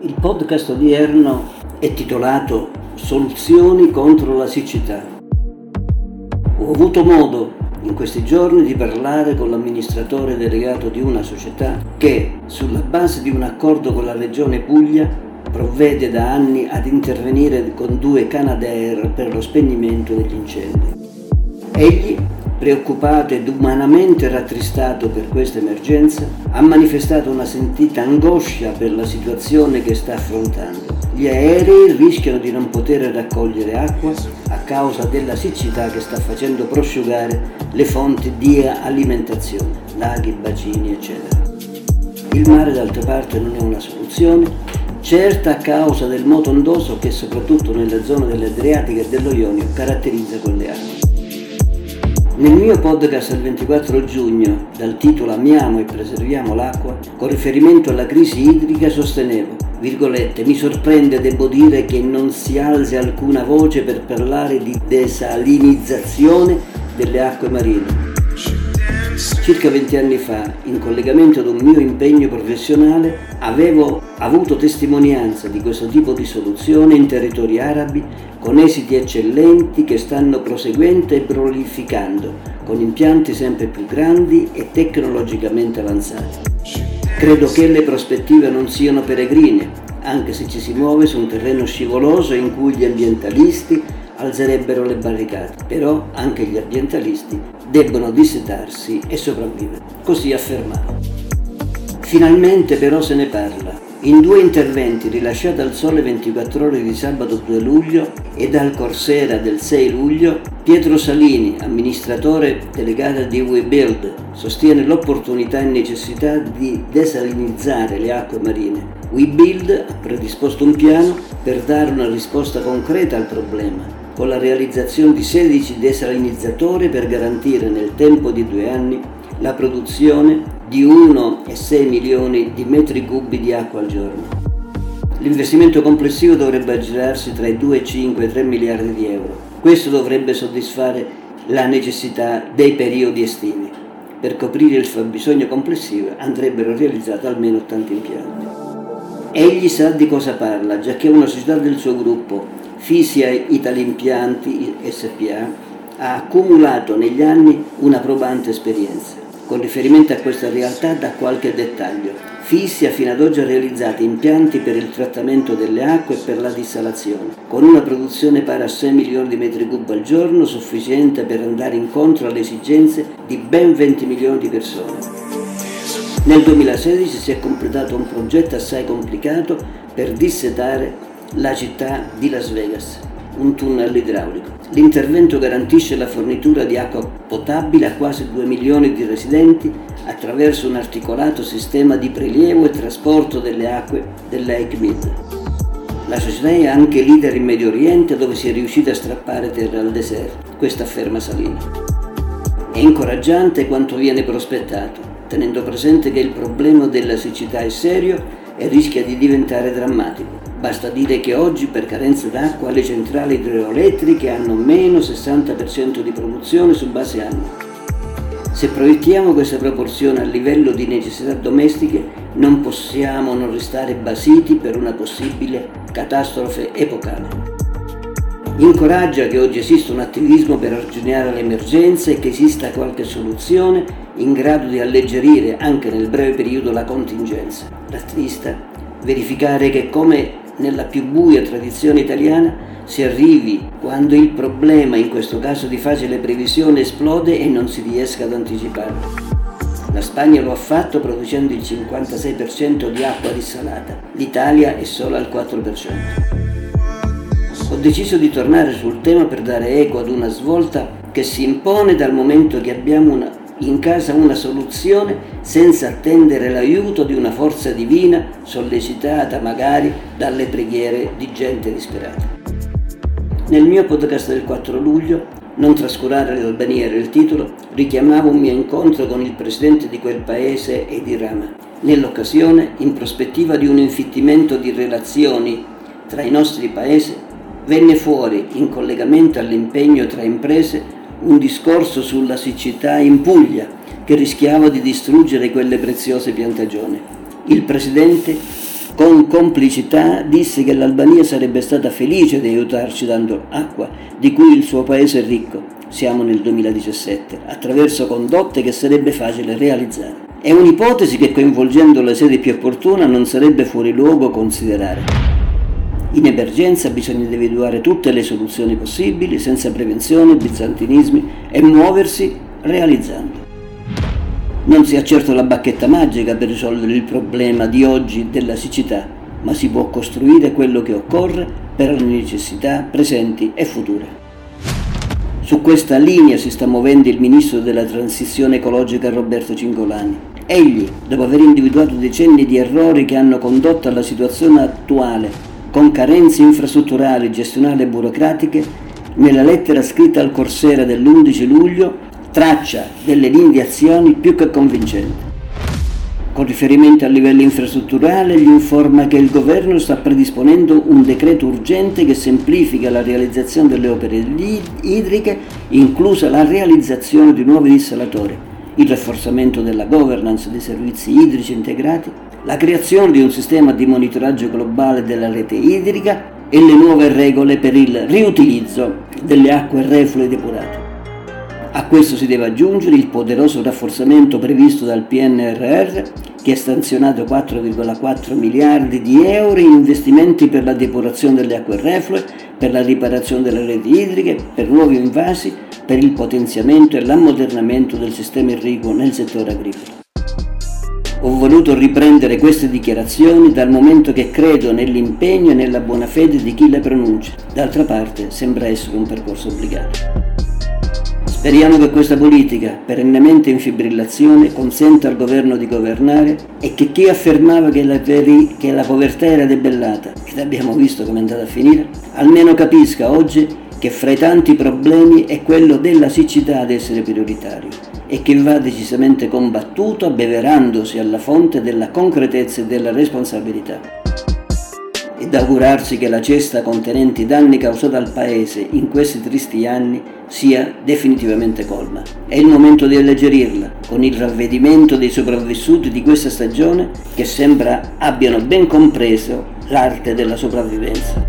Il podcast odierno è titolato Soluzioni contro la siccità. Ho avuto modo in questi giorni di parlare con l'amministratore delegato di una società che, sulla base di un accordo con la regione Puglia, provvede da anni ad intervenire con due Canadair per lo spegnimento degli incendi. Egli preoccupato ed umanamente rattristato per questa emergenza, ha manifestato una sentita angoscia per la situazione che sta affrontando. Gli aerei rischiano di non poter raccogliere acqua a causa della siccità che sta facendo prosciugare le fonti di alimentazione, laghi, bacini, eccetera. Il mare d'altra parte non è una soluzione, certa a causa del moto ondoso che soprattutto nella zona dell'Adriatica e dello Ionio caratterizza quelle acque. Nel mio podcast del 24 giugno, dal titolo Amiamo e preserviamo l'acqua, con riferimento alla crisi idrica, sostenevo, virgolette, mi sorprende, devo dire, che non si alzi alcuna voce per parlare di desalinizzazione delle acque marine Circa 20 anni fa, in collegamento ad un mio impegno professionale, avevo avuto testimonianza di questo tipo di soluzione in territori arabi con esiti eccellenti che stanno proseguendo e prolificando, con impianti sempre più grandi e tecnologicamente avanzati. Credo che le prospettive non siano peregrine, anche se ci si muove su un terreno scivoloso in cui gli ambientalisti alzerebbero le barricate, però anche gli ambientalisti debbono dissetarsi e sopravvivere. Così affermava. Finalmente però se ne parla. In due interventi rilasciati al Sole 24 ore di sabato 2 luglio e dal Corsera del 6 luglio, Pietro Salini, amministratore delegato di WeBuild, sostiene l'opportunità e necessità di desalinizzare le acque marine. WeBuild ha predisposto un piano per dare una risposta concreta al problema con la realizzazione di 16 desalinizzatori per garantire nel tempo di due anni la produzione di 1,6 milioni di metri cubi di acqua al giorno. L'investimento complessivo dovrebbe aggirarsi tra i 2,5 e i 3 miliardi di euro. Questo dovrebbe soddisfare la necessità dei periodi estivi. Per coprire il fabbisogno complessivo andrebbero realizzati almeno 80 impianti. Egli sa di cosa parla, già che una società del suo gruppo Fisia Italimpianti SPA ha accumulato negli anni una probante esperienza. Con riferimento a questa realtà da qualche dettaglio. Fisia fino ad oggi ha realizzato impianti per il trattamento delle acque e per la dissalazione, con una produzione pari a 6 milioni di metri cubi al giorno, sufficiente per andare incontro alle esigenze di ben 20 milioni di persone. Nel 2016 si è completato un progetto assai complicato per dissetare la città di Las Vegas, un tunnel idraulico. L'intervento garantisce la fornitura di acqua potabile a quasi 2 milioni di residenti attraverso un articolato sistema di prelievo e trasporto delle acque del Lake Mead. La società è anche leader in Medio Oriente dove si è riuscita a strappare terra al deserto, questa afferma Salini. È incoraggiante quanto viene prospettato, tenendo presente che il problema della siccità è serio e rischia di diventare drammatico. Basta dire che oggi per carenza d'acqua le centrali idroelettriche hanno meno 60% di produzione su base annua. Se proiettiamo questa proporzione a livello di necessità domestiche non possiamo non restare basiti per una possibile catastrofe epocale. Incoraggia che oggi esista un attivismo per arginare le e che esista qualche soluzione in grado di alleggerire anche nel breve periodo la contingenza. Rattrista verificare che come nella più buia tradizione italiana si arrivi quando il problema, in questo caso di facile previsione, esplode e non si riesca ad anticiparlo. La Spagna lo ha fatto producendo il 56% di acqua dissalata, l'Italia è solo al 4% ho deciso di tornare sul tema per dare eco ad una svolta che si impone dal momento che abbiamo una, in casa una soluzione senza attendere l'aiuto di una forza divina sollecitata magari dalle preghiere di gente disperata. Nel mio podcast del 4 luglio, Non trascurare l'Albania era il titolo, richiamavo un mio incontro con il presidente di quel paese e di Rama. Nell'occasione, in prospettiva di un infittimento di relazioni tra i nostri paesi, venne fuori, in collegamento all'impegno tra imprese, un discorso sulla siccità in Puglia che rischiava di distruggere quelle preziose piantagioni. Il Presidente con complicità disse che l'Albania sarebbe stata felice di aiutarci dando acqua, di cui il suo paese è ricco, siamo nel 2017, attraverso condotte che sarebbe facile realizzare. È un'ipotesi che coinvolgendo la sede più opportuna non sarebbe fuori luogo considerare. In emergenza bisogna individuare tutte le soluzioni possibili senza prevenzione, bizantinismi e muoversi realizzando. Non si ha certo la bacchetta magica per risolvere il problema di oggi della siccità, ma si può costruire quello che occorre per le necessità presenti e future. Su questa linea si sta muovendo il ministro della transizione ecologica Roberto Cingolani. Egli, dopo aver individuato decenni di errori che hanno condotto alla situazione attuale, con carenze infrastrutturali, gestionali e burocratiche, nella lettera scritta al Corsera dell'11 luglio traccia delle linee di azione più che convincenti. Con riferimento al livello infrastrutturale, gli informa che il governo sta predisponendo un decreto urgente che semplifica la realizzazione delle opere idriche, inclusa la realizzazione di nuovi dissalatori, il rafforzamento della governance dei servizi idrici integrati, la creazione di un sistema di monitoraggio globale della rete idrica e le nuove regole per il riutilizzo delle acque reflue depurate. A questo si deve aggiungere il poderoso rafforzamento previsto dal PNRR che ha stanzionato 4,4 miliardi di euro in investimenti per la depurazione delle acque reflue, per la riparazione delle reti idriche, per nuovi invasi, per il potenziamento e l'ammodernamento del sistema irriguo nel settore agricolo. Ho voluto riprendere queste dichiarazioni dal momento che credo nell'impegno e nella buona fede di chi le pronuncia. D'altra parte sembra essere un percorso obbligato. Speriamo che questa politica, perennemente in fibrillazione, consenta al governo di governare e che chi affermava che la, che la povertà era debellata, ed abbiamo visto come è andata a finire, almeno capisca oggi che fra i tanti problemi è quello della siccità ad essere prioritario e che va decisamente combattuto abbeverandosi alla fonte della concretezza e della responsabilità ed augurarsi che la cesta contenente i danni causati al Paese in questi tristi anni sia definitivamente colma. È il momento di alleggerirla, con il ravvedimento dei sopravvissuti di questa stagione che sembra abbiano ben compreso l'arte della sopravvivenza.